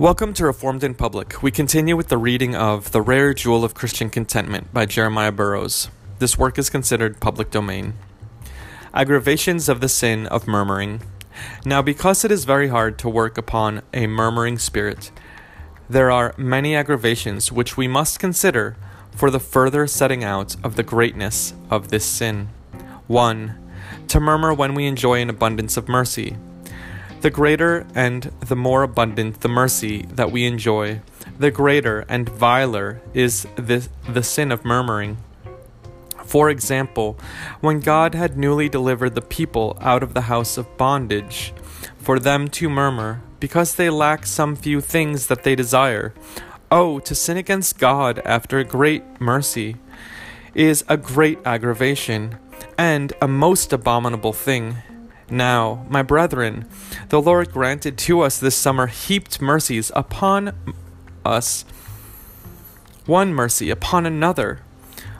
Welcome to Reformed in Public. We continue with the reading of The Rare Jewel of Christian Contentment by Jeremiah Burroughs. This work is considered public domain. Aggravations of the Sin of Murmuring. Now, because it is very hard to work upon a murmuring spirit, there are many aggravations which we must consider for the further setting out of the greatness of this sin. 1. To murmur when we enjoy an abundance of mercy. The greater and the more abundant the mercy that we enjoy, the greater and viler is the, the sin of murmuring. For example, when God had newly delivered the people out of the house of bondage, for them to murmur, because they lack some few things that they desire, oh, to sin against God after great mercy is a great aggravation, and a most abominable thing. Now, my brethren, the Lord granted to us this summer heaped mercies upon us, one mercy upon another.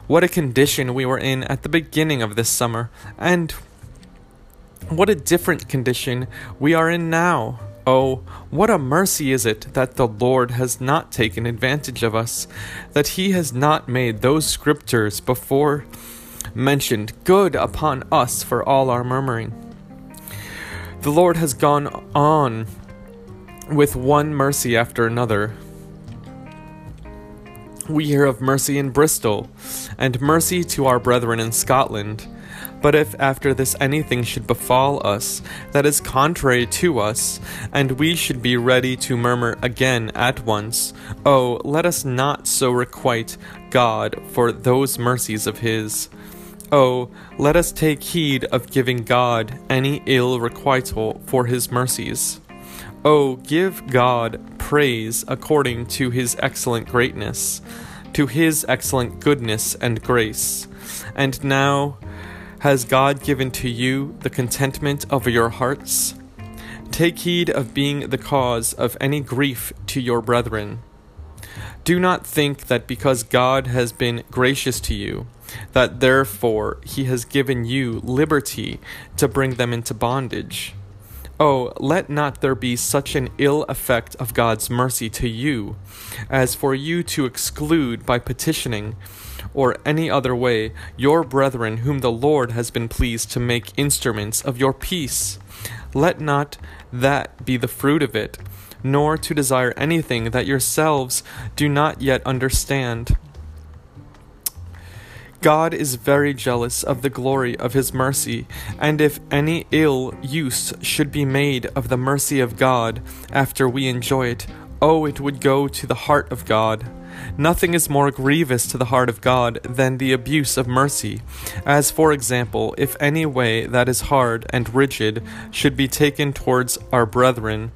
What a condition we were in at the beginning of this summer, and what a different condition we are in now. Oh, what a mercy is it that the Lord has not taken advantage of us, that He has not made those scriptures before mentioned good upon us for all our murmuring. The Lord has gone on with one mercy after another. We hear of mercy in Bristol, and mercy to our brethren in Scotland. But if after this anything should befall us that is contrary to us, and we should be ready to murmur again at once, oh, let us not so requite God for those mercies of His. Oh, let us take heed of giving God any ill requital for his mercies. Oh, give God praise according to his excellent greatness, to his excellent goodness and grace. And now, has God given to you the contentment of your hearts? Take heed of being the cause of any grief to your brethren. Do not think that because God has been gracious to you, that therefore he has given you liberty to bring them into bondage. Oh, let not there be such an ill effect of God's mercy to you, as for you to exclude by petitioning, or any other way, your brethren whom the Lord has been pleased to make instruments of your peace. Let not that be the fruit of it, nor to desire anything that yourselves do not yet understand God is very jealous of the glory of his mercy, and if any ill use should be made of the mercy of God after we enjoy it, oh, it would go to the heart of God. Nothing is more grievous to the heart of God than the abuse of mercy, as, for example, if any way that is hard and rigid should be taken towards our brethren,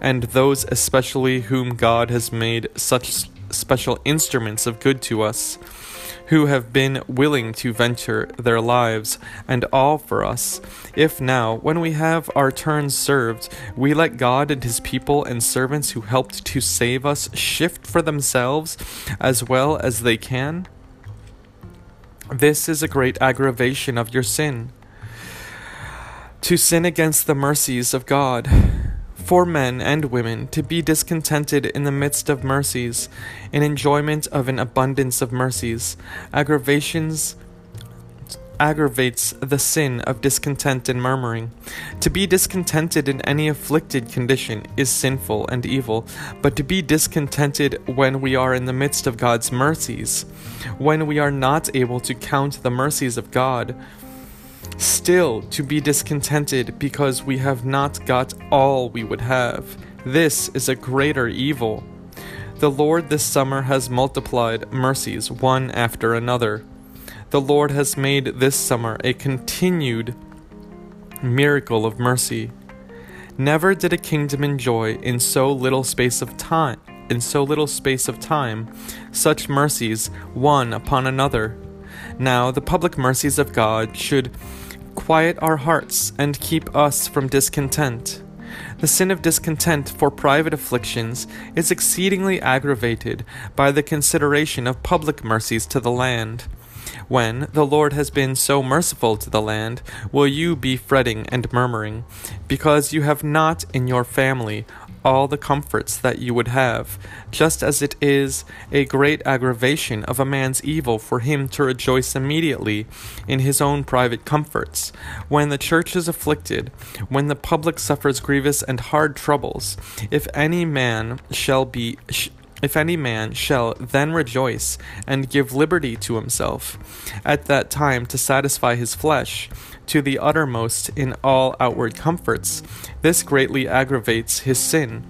and those especially whom God has made such special instruments of good to us who have been willing to venture their lives and all for us. If now, when we have our turns served, we let God and his people and servants who helped to save us shift for themselves as well as they can? This is a great aggravation of your sin. To sin against the mercies of God for men and women to be discontented in the midst of mercies, in enjoyment of an abundance of mercies, aggravations aggravates the sin of discontent and murmuring. To be discontented in any afflicted condition is sinful and evil, but to be discontented when we are in the midst of God's mercies, when we are not able to count the mercies of God, Still, to be discontented because we have not got all we would have. This is a greater evil. The Lord this summer has multiplied mercies one after another. The Lord has made this summer a continued miracle of mercy. Never did a kingdom enjoy in so little space of time in so little space of time such mercies one upon another. Now the public mercies of God should quiet our hearts and keep us from discontent. The sin of discontent for private afflictions is exceedingly aggravated by the consideration of public mercies to the land. When the Lord has been so merciful to the land, will you be fretting and murmuring, because you have not in your family all the comforts that you would have, just as it is a great aggravation of a man's evil for him to rejoice immediately in his own private comforts, when the church is afflicted, when the public suffers grievous and hard troubles, if any man shall be sh- if any man shall then rejoice and give liberty to himself at that time to satisfy his flesh to the uttermost in all outward comforts, this greatly aggravates his sin.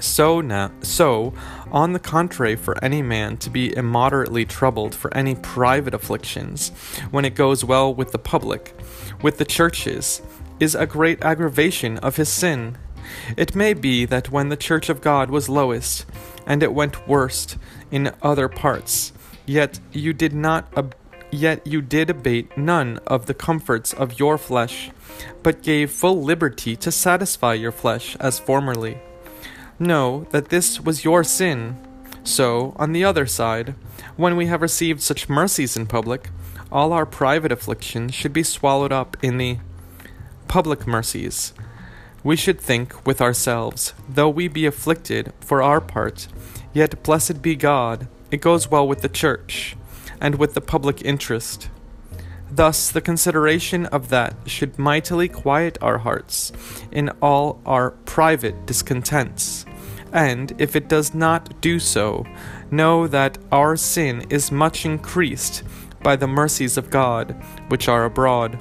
So now, so, on the contrary, for any man to be immoderately troubled for any private afflictions, when it goes well with the public, with the churches, is a great aggravation of his sin. It may be that when the church of God was lowest, and it went worst in other parts, yet you did not ab- yet you did abate none of the comforts of your flesh, but gave full liberty to satisfy your flesh as formerly. Know that this was your sin. So, on the other side, when we have received such mercies in public, all our private afflictions should be swallowed up in the public mercies. We should think with ourselves, though we be afflicted for our part, yet blessed be God, it goes well with the church and with the public interest. Thus, the consideration of that should mightily quiet our hearts in all our private discontents. And if it does not do so, know that our sin is much increased by the mercies of God, which are abroad.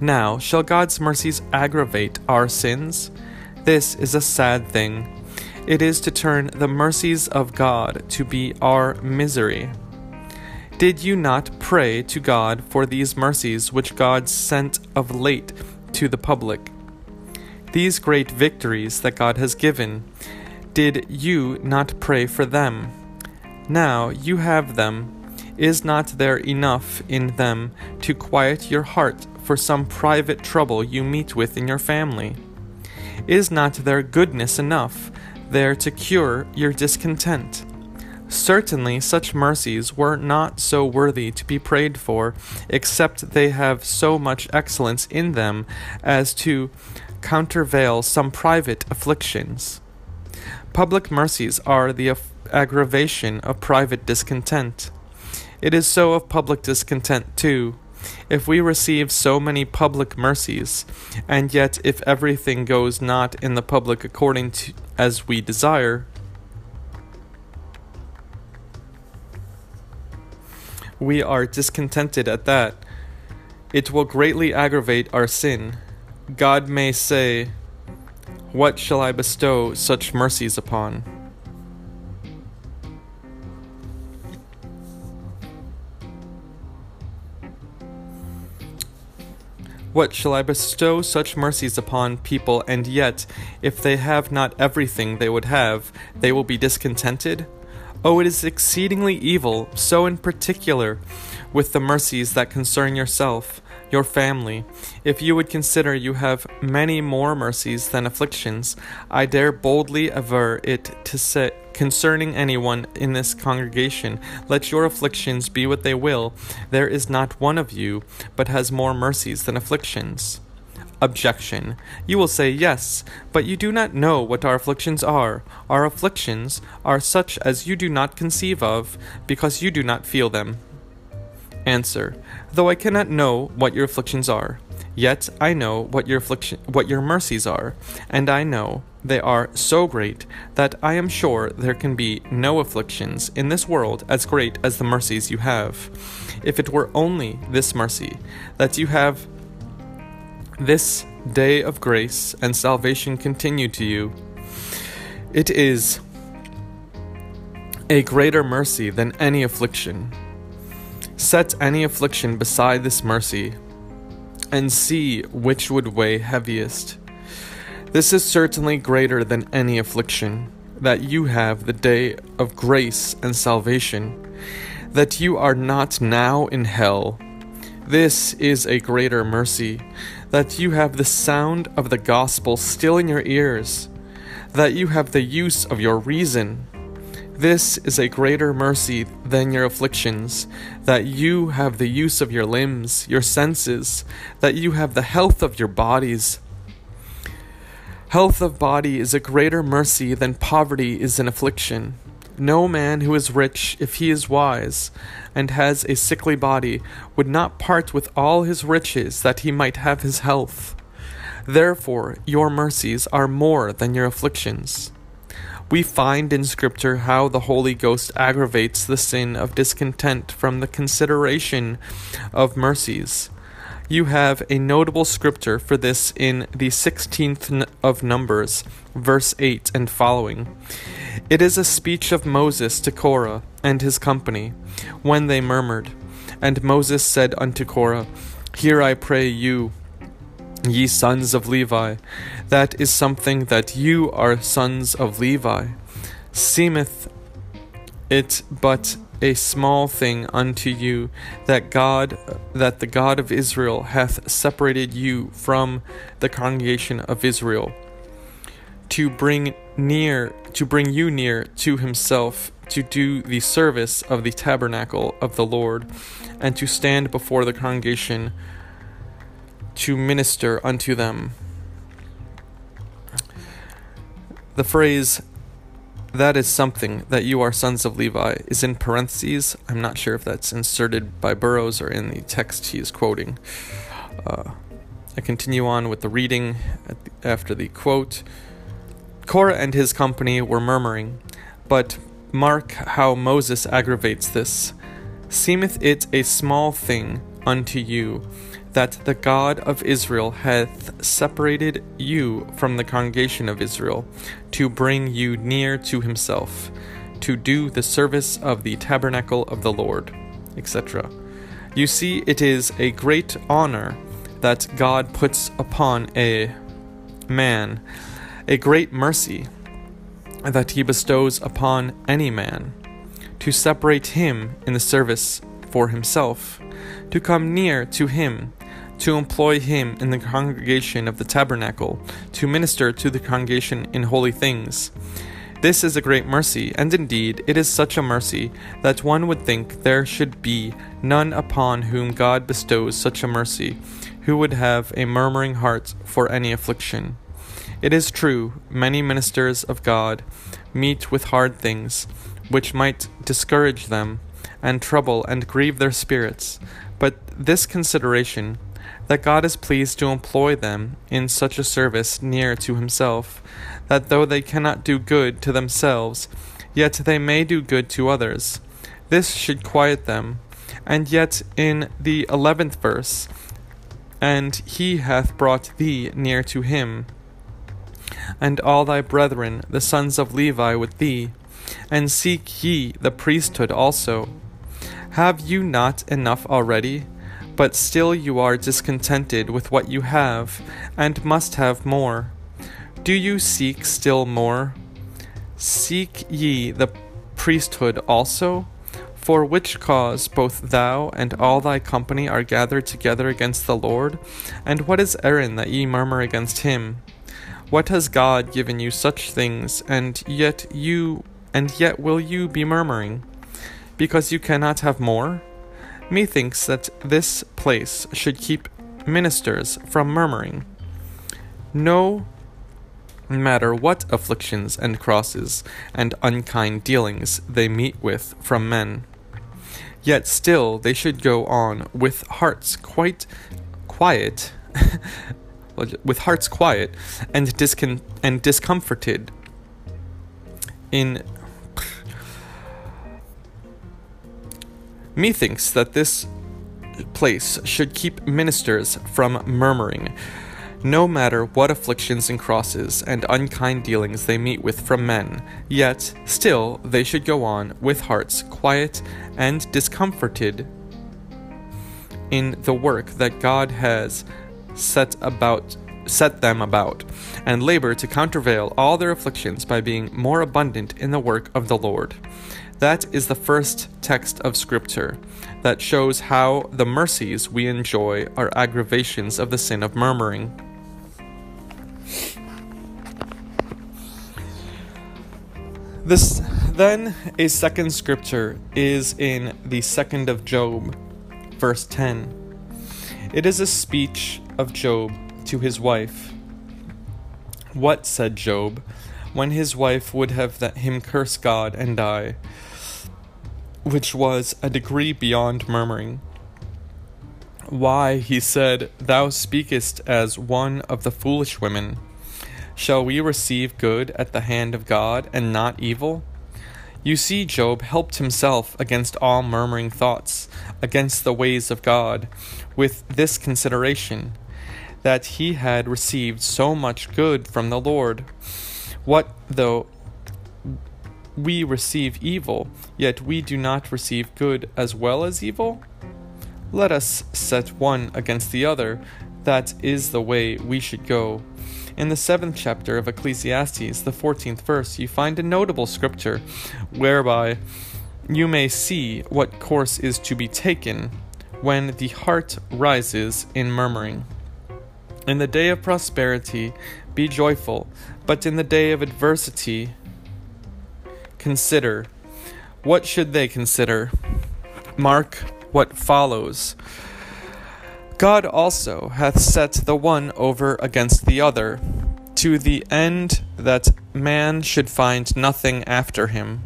Now, shall God's mercies aggravate our sins? This is a sad thing. It is to turn the mercies of God to be our misery. Did you not pray to God for these mercies which God sent of late to the public? These great victories that God has given, did you not pray for them? Now you have them. Is not there enough in them to quiet your heart for some private trouble you meet with in your family? Is not there goodness enough there to cure your discontent? Certainly, such mercies were not so worthy to be prayed for, except they have so much excellence in them as to countervail some private afflictions. Public mercies are the aggravation of private discontent. It is so of public discontent too. If we receive so many public mercies, and yet if everything goes not in the public according to as we desire, we are discontented at that. It will greatly aggravate our sin. God may say, What shall I bestow such mercies upon? What shall I bestow such mercies upon people, and yet, if they have not everything they would have, they will be discontented? Oh, it is exceedingly evil, so in particular, with the mercies that concern yourself, your family. If you would consider you have many more mercies than afflictions, I dare boldly aver it to say concerning anyone in this congregation, let your afflictions be what they will, there is not one of you but has more mercies than afflictions. Objection. You will say, Yes, but you do not know what our afflictions are. Our afflictions are such as you do not conceive of, because you do not feel them. Answer. Though I cannot know what your afflictions are, yet I know what your affliction what your mercies are, and I know they are so great that I am sure there can be no afflictions in this world as great as the mercies you have. If it were only this mercy that you have this day of grace and salvation continue to you. It is a greater mercy than any affliction. Set any affliction beside this mercy, and see which would weigh heaviest. This is certainly greater than any affliction, that you have the day of grace and salvation, that you are not now in hell. This is a greater mercy that you have the sound of the gospel still in your ears, that you have the use of your reason. This is a greater mercy than your afflictions, that you have the use of your limbs, your senses, that you have the health of your bodies. Health of body is a greater mercy than poverty is an affliction. No man who is rich, if he is wise, and has a sickly body, would not part with all his riches that he might have his health. Therefore, your mercies are more than your afflictions. We find in Scripture how the Holy Ghost aggravates the sin of discontent from the consideration of mercies. You have a notable scripture for this in the 16th of Numbers, verse 8 and following. It is a speech of Moses to Korah and his company, when they murmured. And Moses said unto Korah, Hear I pray you, ye sons of Levi, that is something that you are sons of Levi. Seemeth it but a small thing unto you that God that the God of Israel hath separated you from the congregation of Israel to bring near to bring you near to himself to do the service of the tabernacle of the Lord and to stand before the congregation to minister unto them the phrase that is something that you are sons of Levi is in parentheses. I'm not sure if that's inserted by Burroughs or in the text he is quoting. Uh, I continue on with the reading the, after the quote. Korah and his company were murmuring, but mark how Moses aggravates this. Seemeth it a small thing unto you that the God of Israel hath separated you from the congregation of Israel, to bring you near to himself, to do the service of the tabernacle of the Lord, etc. You see, it is a great honor that God puts upon a man, a great mercy that he bestows upon any man, to separate him in the service for himself, to come near to him to employ him in the congregation of the tabernacle, to minister to the congregation in holy things. This is a great mercy, and indeed it is such a mercy that one would think there should be none upon whom God bestows such a mercy, who would have a murmuring heart for any affliction. It is true, many ministers of God meet with hard things, which might discourage them, and trouble and grieve their spirits, but this consideration that God is pleased to employ them in such a service near to Himself, that though they cannot do good to themselves, yet they may do good to others. This should quiet them. And yet, in the eleventh verse, and He hath brought thee near to Him, and all thy brethren, the sons of Levi, with thee, and seek ye the priesthood also. Have you not enough already? But still you are discontented with what you have, and must have more. Do you seek still more? Seek ye the priesthood also? For which cause both thou and all thy company are gathered together against the Lord? And what is Aaron that ye murmur against him? What has God given you such things, and yet you and yet will you be murmuring? Because you cannot have more? Methinks that this place should keep ministers from murmuring. No matter what afflictions and crosses and unkind dealings they meet with from men, yet still they should go on with hearts quite quiet, with hearts quiet and discon- and discomforted in Methinks that this place should keep ministers from murmuring, no matter what afflictions and crosses and unkind dealings they meet with from men, yet still they should go on with hearts quiet and discomforted in the work that God has set about set them about, and labor to countervail all their afflictions by being more abundant in the work of the Lord. That is the first text of Scripture that shows how the mercies we enjoy are aggravations of the sin of murmuring. This then a second scripture is in the second of Job, verse 10. It is a speech of Job to his wife. What, said Job, when his wife would have that him curse God and die, which was a degree beyond murmuring. Why, he said, thou speakest as one of the foolish women. Shall we receive good at the hand of God and not evil? You see, Job helped himself against all murmuring thoughts, against the ways of God, with this consideration that he had received so much good from the Lord. What though we receive evil, yet we do not receive good as well as evil? Let us set one against the other. That is the way we should go. In the seventh chapter of Ecclesiastes, the fourteenth verse, you find a notable scripture whereby you may see what course is to be taken when the heart rises in murmuring. In the day of prosperity, be joyful, but in the day of adversity, consider. What should they consider? Mark what follows. God also hath set the one over against the other, to the end that man should find nothing after him.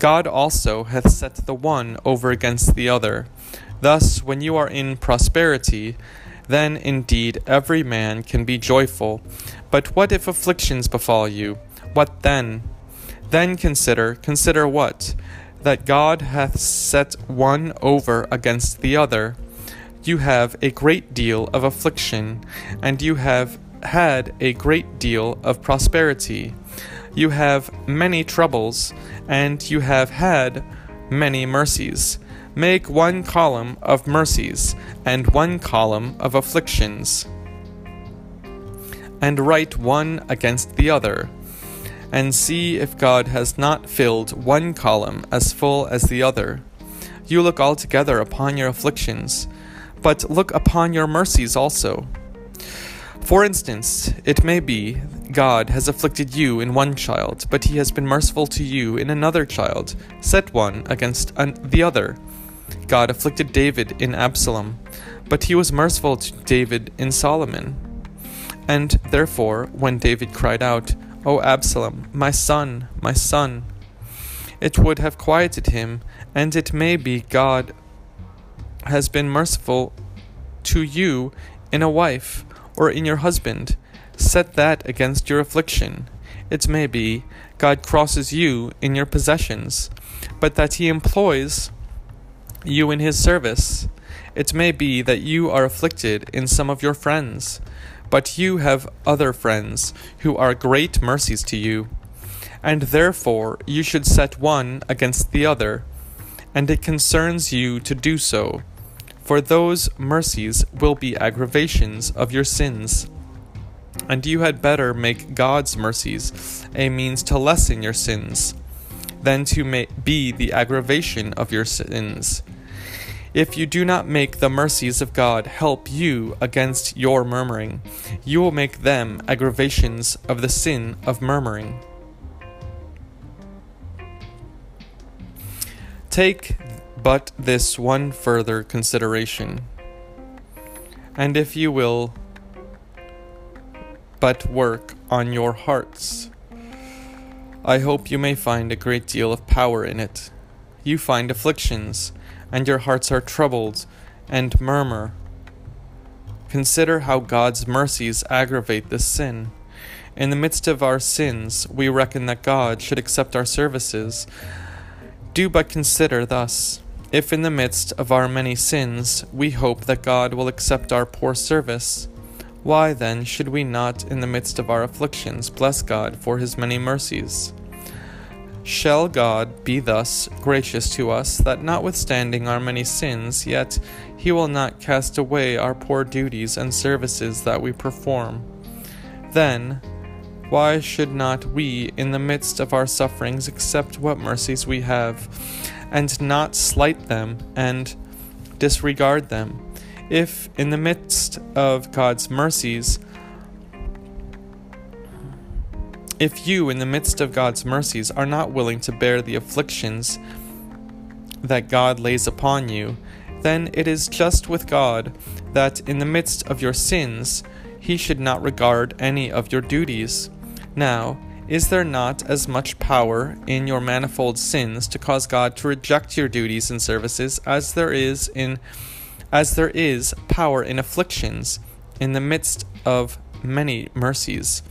God also hath set the one over against the other. Thus, when you are in prosperity, then indeed every man can be joyful. But what if afflictions befall you? What then? Then consider, consider what? that God hath set one over against the other. You have a great deal of affliction, and you have had a great deal of prosperity. You have many troubles, and you have had many mercies. Make one column of mercies, and one column of afflictions, and write one against the other and see if God has not filled one column as full as the other. You look altogether upon your afflictions, but look upon your mercies also. For instance, it may be God has afflicted you in one child, but he has been merciful to you in another child. Set one against an- the other. God afflicted David in Absalom, but he was merciful to David in Solomon. And therefore, when David cried out, O Absalom, my son, my son. It would have quieted him, and it may be God has been merciful to you in a wife or in your husband. Set that against your affliction. It may be God crosses you in your possessions, but that he employs you in his service. It may be that you are afflicted in some of your friends, but you have other friends who are great mercies to you, and therefore you should set one against the other, and it concerns you to do so, for those mercies will be aggravations of your sins. And you had better make God's mercies a means to lessen your sins, than to be the aggravation of your sins. If you do not make the mercies of God help you against your murmuring, you will make them aggravations of the sin of murmuring. Take but this one further consideration, and if you will but work on your hearts, I hope you may find a great deal of power in it. You find afflictions and your hearts are troubled, and murmur. Consider how God's mercies aggravate this sin. In the midst of our sins, we reckon that God should accept our services. Do but consider thus if in the midst of our many sins we hope that God will accept our poor service, why then should we not, in the midst of our afflictions, bless God for his many mercies? Shall God be thus gracious to us, that notwithstanding our many sins, yet he will not cast away our poor duties and services that we perform? Then, why should not we, in the midst of our sufferings, accept what mercies we have, and not slight them and disregard them? If, in the midst of God's mercies, If you, in the midst of God's mercies, are not willing to bear the afflictions that God lays upon you, then it is just with God that in the midst of your sins he should not regard any of your duties. Now, is there not as much power in your manifold sins to cause God to reject your duties and services as there is in as there is power in afflictions in the midst of many mercies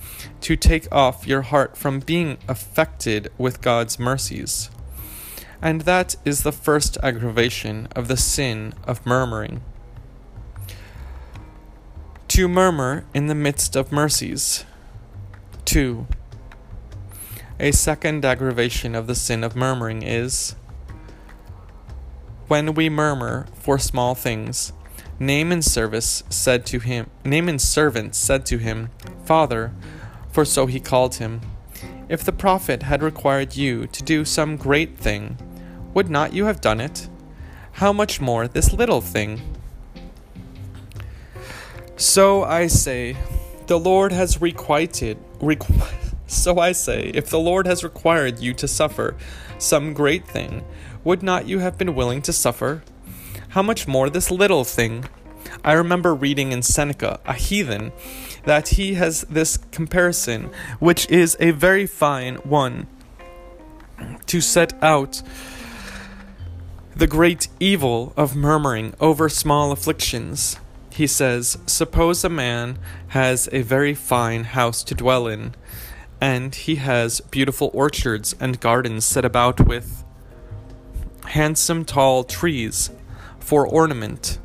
to take off your heart from being affected with God's mercies? And that is the first aggravation of the sin of murmuring. To murmur in the midst of mercies. 2. A second aggravation of the sin of murmuring is when we murmur for small things. Naaman's service said to him, Naaman's servant said to him, Father, for so he called him, if the prophet had required you to do some great thing, would not you have done it? How much more this little thing? So I say, the Lord has requited, requ- so I say, if the Lord has required you to suffer some great thing, would not you have been willing to suffer? How much more this little thing? I remember reading in Seneca, a heathen, that he has this comparison, which is a very fine one, to set out the great evil of murmuring over small afflictions. He says, Suppose a man has a very fine house to dwell in, and he has beautiful orchards and gardens set about with handsome tall trees for ornament.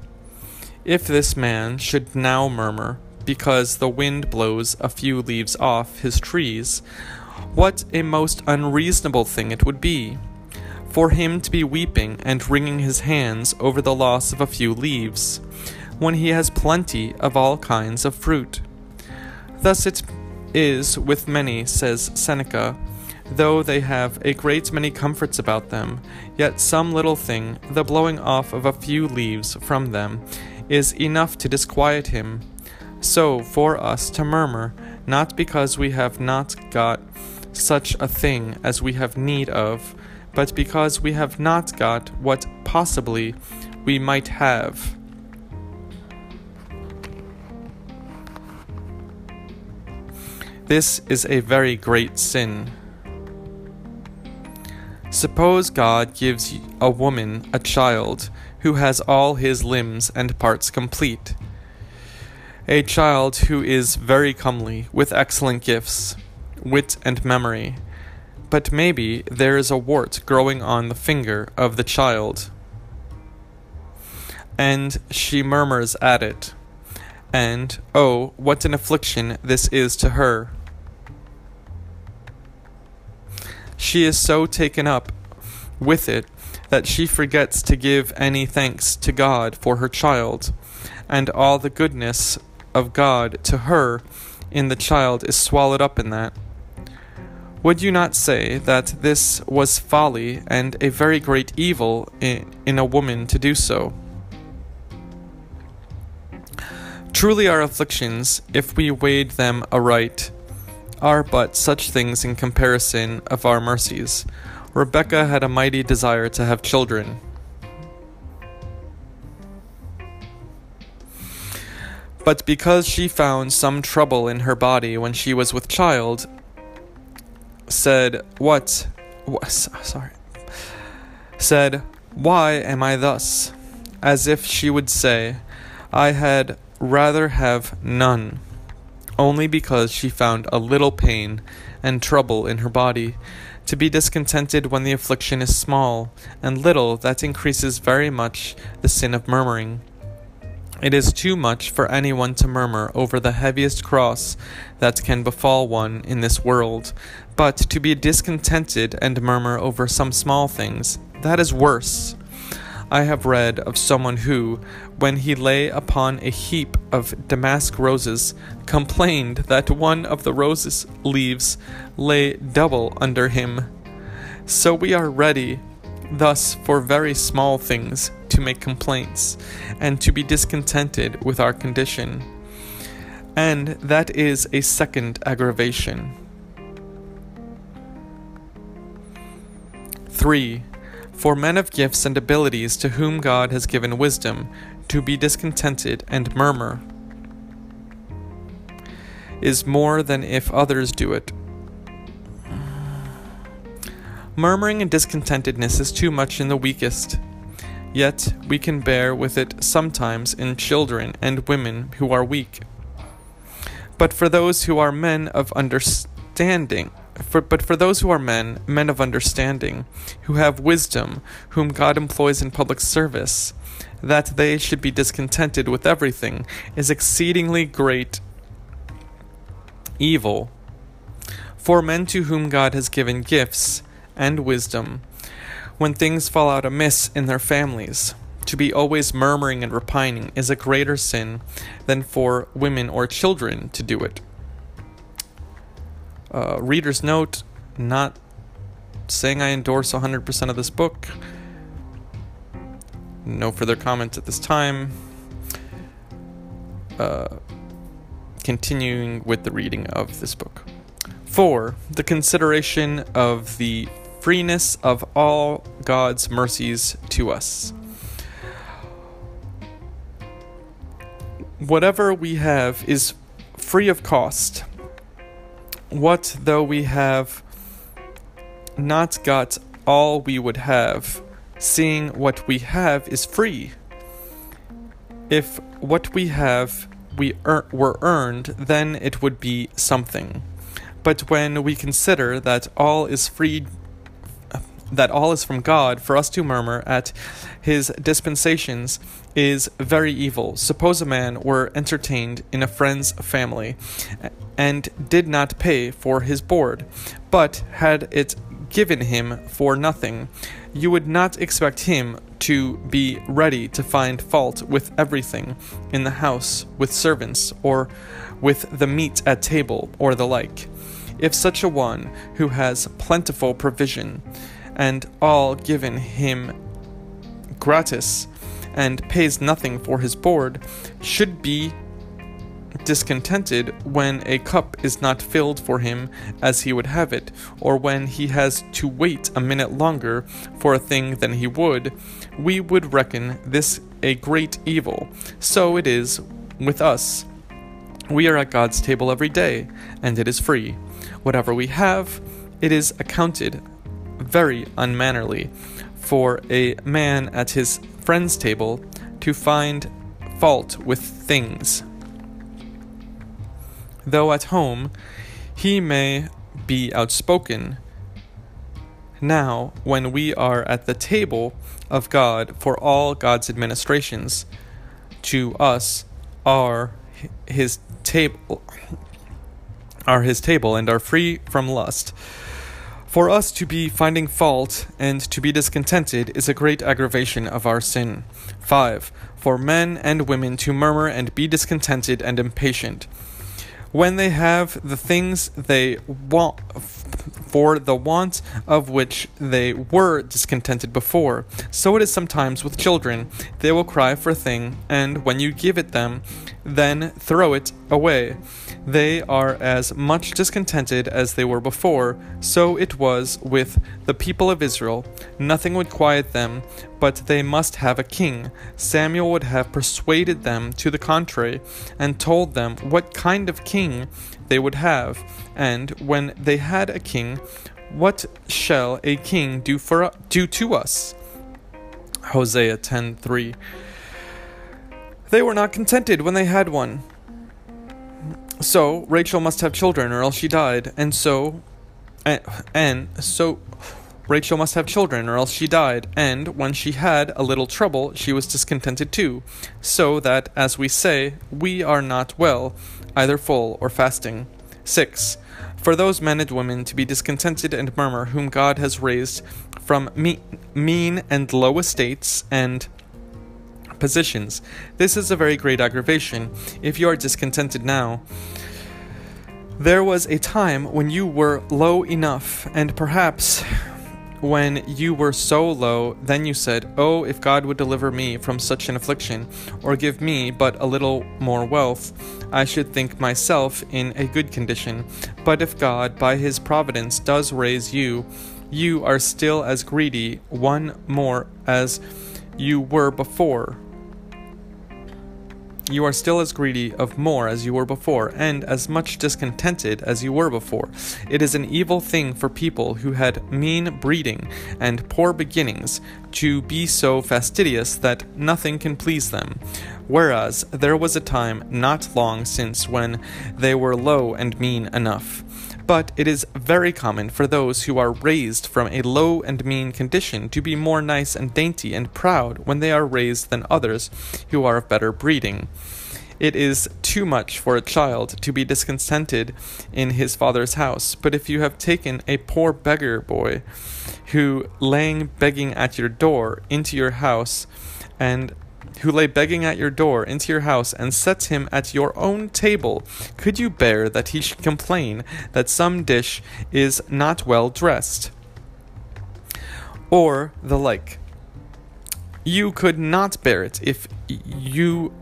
If this man should now murmur, because the wind blows a few leaves off his trees, what a most unreasonable thing it would be for him to be weeping and wringing his hands over the loss of a few leaves, when he has plenty of all kinds of fruit. Thus it is with many, says Seneca, though they have a great many comforts about them, yet some little thing, the blowing off of a few leaves from them, is enough to disquiet him. So for us to murmur, not because we have not got such a thing as we have need of, but because we have not got what possibly we might have. This is a very great sin. Suppose God gives a woman a child who has all his limbs and parts complete. A child who is very comely, with excellent gifts, wit, and memory but maybe there is a wart growing on the finger of the child. And she murmurs at it. And, oh, what an affliction this is to her. She is so taken up with it that she forgets to give any thanks to God for her child, and all the goodness of God to her in the child is swallowed up in that. Would you not say that this was folly and a very great evil in, in a woman to do so? Truly, our afflictions, if we weighed them aright, are but such things in comparison of our mercies. Rebecca had a mighty desire to have children. But because she found some trouble in her body when she was with child, said, What? what sorry. Said, Why am I thus? As if she would say, I had rather have none. Only because she found a little pain and trouble in her body. To be discontented when the affliction is small and little, that increases very much the sin of murmuring. It is too much for anyone to murmur over the heaviest cross that can befall one in this world, but to be discontented and murmur over some small things, that is worse. I have read of someone who, when he lay upon a heap of damask roses, complained that one of the roses leaves lay double under him. So we are ready, thus, for very small things to make complaints, and to be discontented with our condition. And that is a second aggravation. 3. For men of gifts and abilities to whom God has given wisdom, to be discontented and murmur. is more than if others do it. Murmuring and discontentedness is too much in the weakest. Yet we can bear with it sometimes in children and women who are weak. But for those who are men of understanding, for, but for those who are men, men of understanding, who have wisdom, whom God employs in public service, that they should be discontented with everything is exceedingly great evil. For men to whom God has given gifts and wisdom, when things fall out amiss in their families, to be always murmuring and repining is a greater sin than for women or children to do it. Uh, reader's note, not saying I endorse 100% of this book. No further comments at this time. Uh, continuing with the reading of this book. 4. The consideration of the freeness of all God's mercies to us. Whatever we have is free of cost. What though we have not got all we would have, seeing what we have is free? If what we have we er- were earned, then it would be something. But when we consider that all is free that all is from God, for us to murmur at his dispensations is very evil. Suppose a man were entertained in a friend's family and did not pay for his board, but had it given him for nothing. You would not expect him to be ready to find fault with everything in the house, with servants, or with the meat at table, or the like. If such a one who has plentiful provision, and all given him gratis, and pays nothing for his board, should be discontented when a cup is not filled for him as he would have it, or when he has to wait a minute longer for a thing than he would, we would reckon this a great evil. So it is with us. We are at God's table every day, and it is free. Whatever we have, it is accounted very unmannerly for a man at his friend's table to find fault with things. Though at home he may be outspoken, now, when we are at the table of God for all God's administrations, to us are his table are his table and are free from lust. For us to be finding fault and to be discontented is a great aggravation of our sin. 5. For men and women to murmur and be discontented and impatient. When they have the things they want, for the want of which they were discontented before. So it is sometimes with children. They will cry for a thing, and when you give it them, then throw it away. They are as much discontented as they were before. So it was with the people of Israel. Nothing would quiet them, but they must have a king. Samuel would have persuaded them to the contrary, and told them what kind of king they would have. And when they had a king, what shall a king do for do to us? Hosea 10:3 They were not contented when they had one. So Rachel must have children or else she died, and so and, and so Rachel must have children or else she died, and when she had a little trouble, she was discontented too, so that, as we say, we are not well, either full or fasting. 6. For those men and women to be discontented and murmur, whom God has raised from me- mean and low estates and positions. This is a very great aggravation if you are discontented now. There was a time when you were low enough, and perhaps when you were so low, then you said, Oh, if God would deliver me from such an affliction, or give me but a little more wealth, I should think myself in a good condition. But if God, by his providence, does raise you, you are still as greedy, one more as you were before. You are still as greedy of more as you were before, and as much discontented as you were before. It is an evil thing for people who had mean breeding and poor beginnings to be so fastidious that nothing can please them. Whereas there was a time not long since when they were low and mean enough but it is very common for those who are raised from a low and mean condition to be more nice and dainty and proud when they are raised than others who are of better breeding. It is too much for a child to be discontented in his father's house, but if you have taken a poor beggar boy who, laying begging at your door, into your house, and who lay begging at your door into your house and sets him at your own table, could you bear that he should complain that some dish is not well dressed? Or the like. You could not bear it if you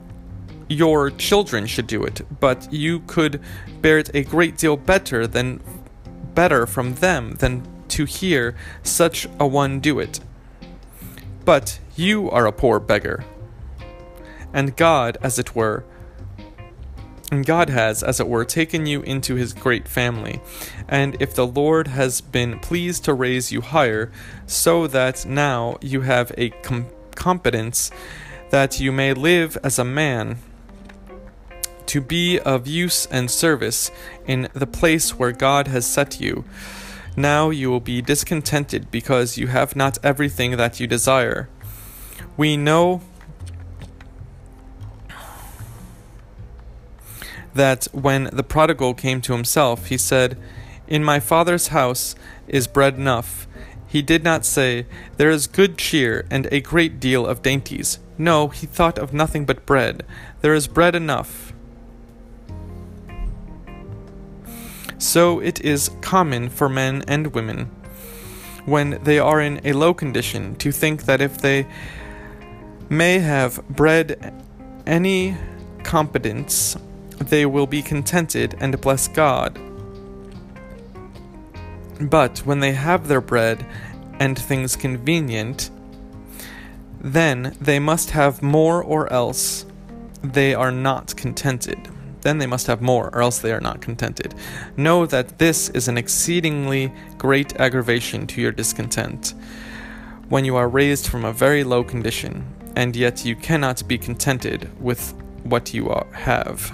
your children should do it, but you could bear it a great deal better than better from them than to hear such a one do it. But you are a poor beggar and God, as it were, and God has, as it were, taken you into his great family. And if the Lord has been pleased to raise you higher, so that now you have a com- competence that you may live as a man, to be of use and service in the place where God has set you. Now you will be discontented because you have not everything that you desire. We know that when the prodigal came to himself, he said, In my father's house is bread enough. He did not say, There is good cheer and a great deal of dainties. No, he thought of nothing but bread. There is bread enough. So it is common for men and women, when they are in a low condition, to think that if they may have bread any competence they will be contented and bless God. But when they have their bread and things convenient, then they must have more or else they are not contented. Then they must have more, or else they are not contented. Know that this is an exceedingly great aggravation to your discontent. When you are raised from a very low condition, and yet you cannot be contented with what you have.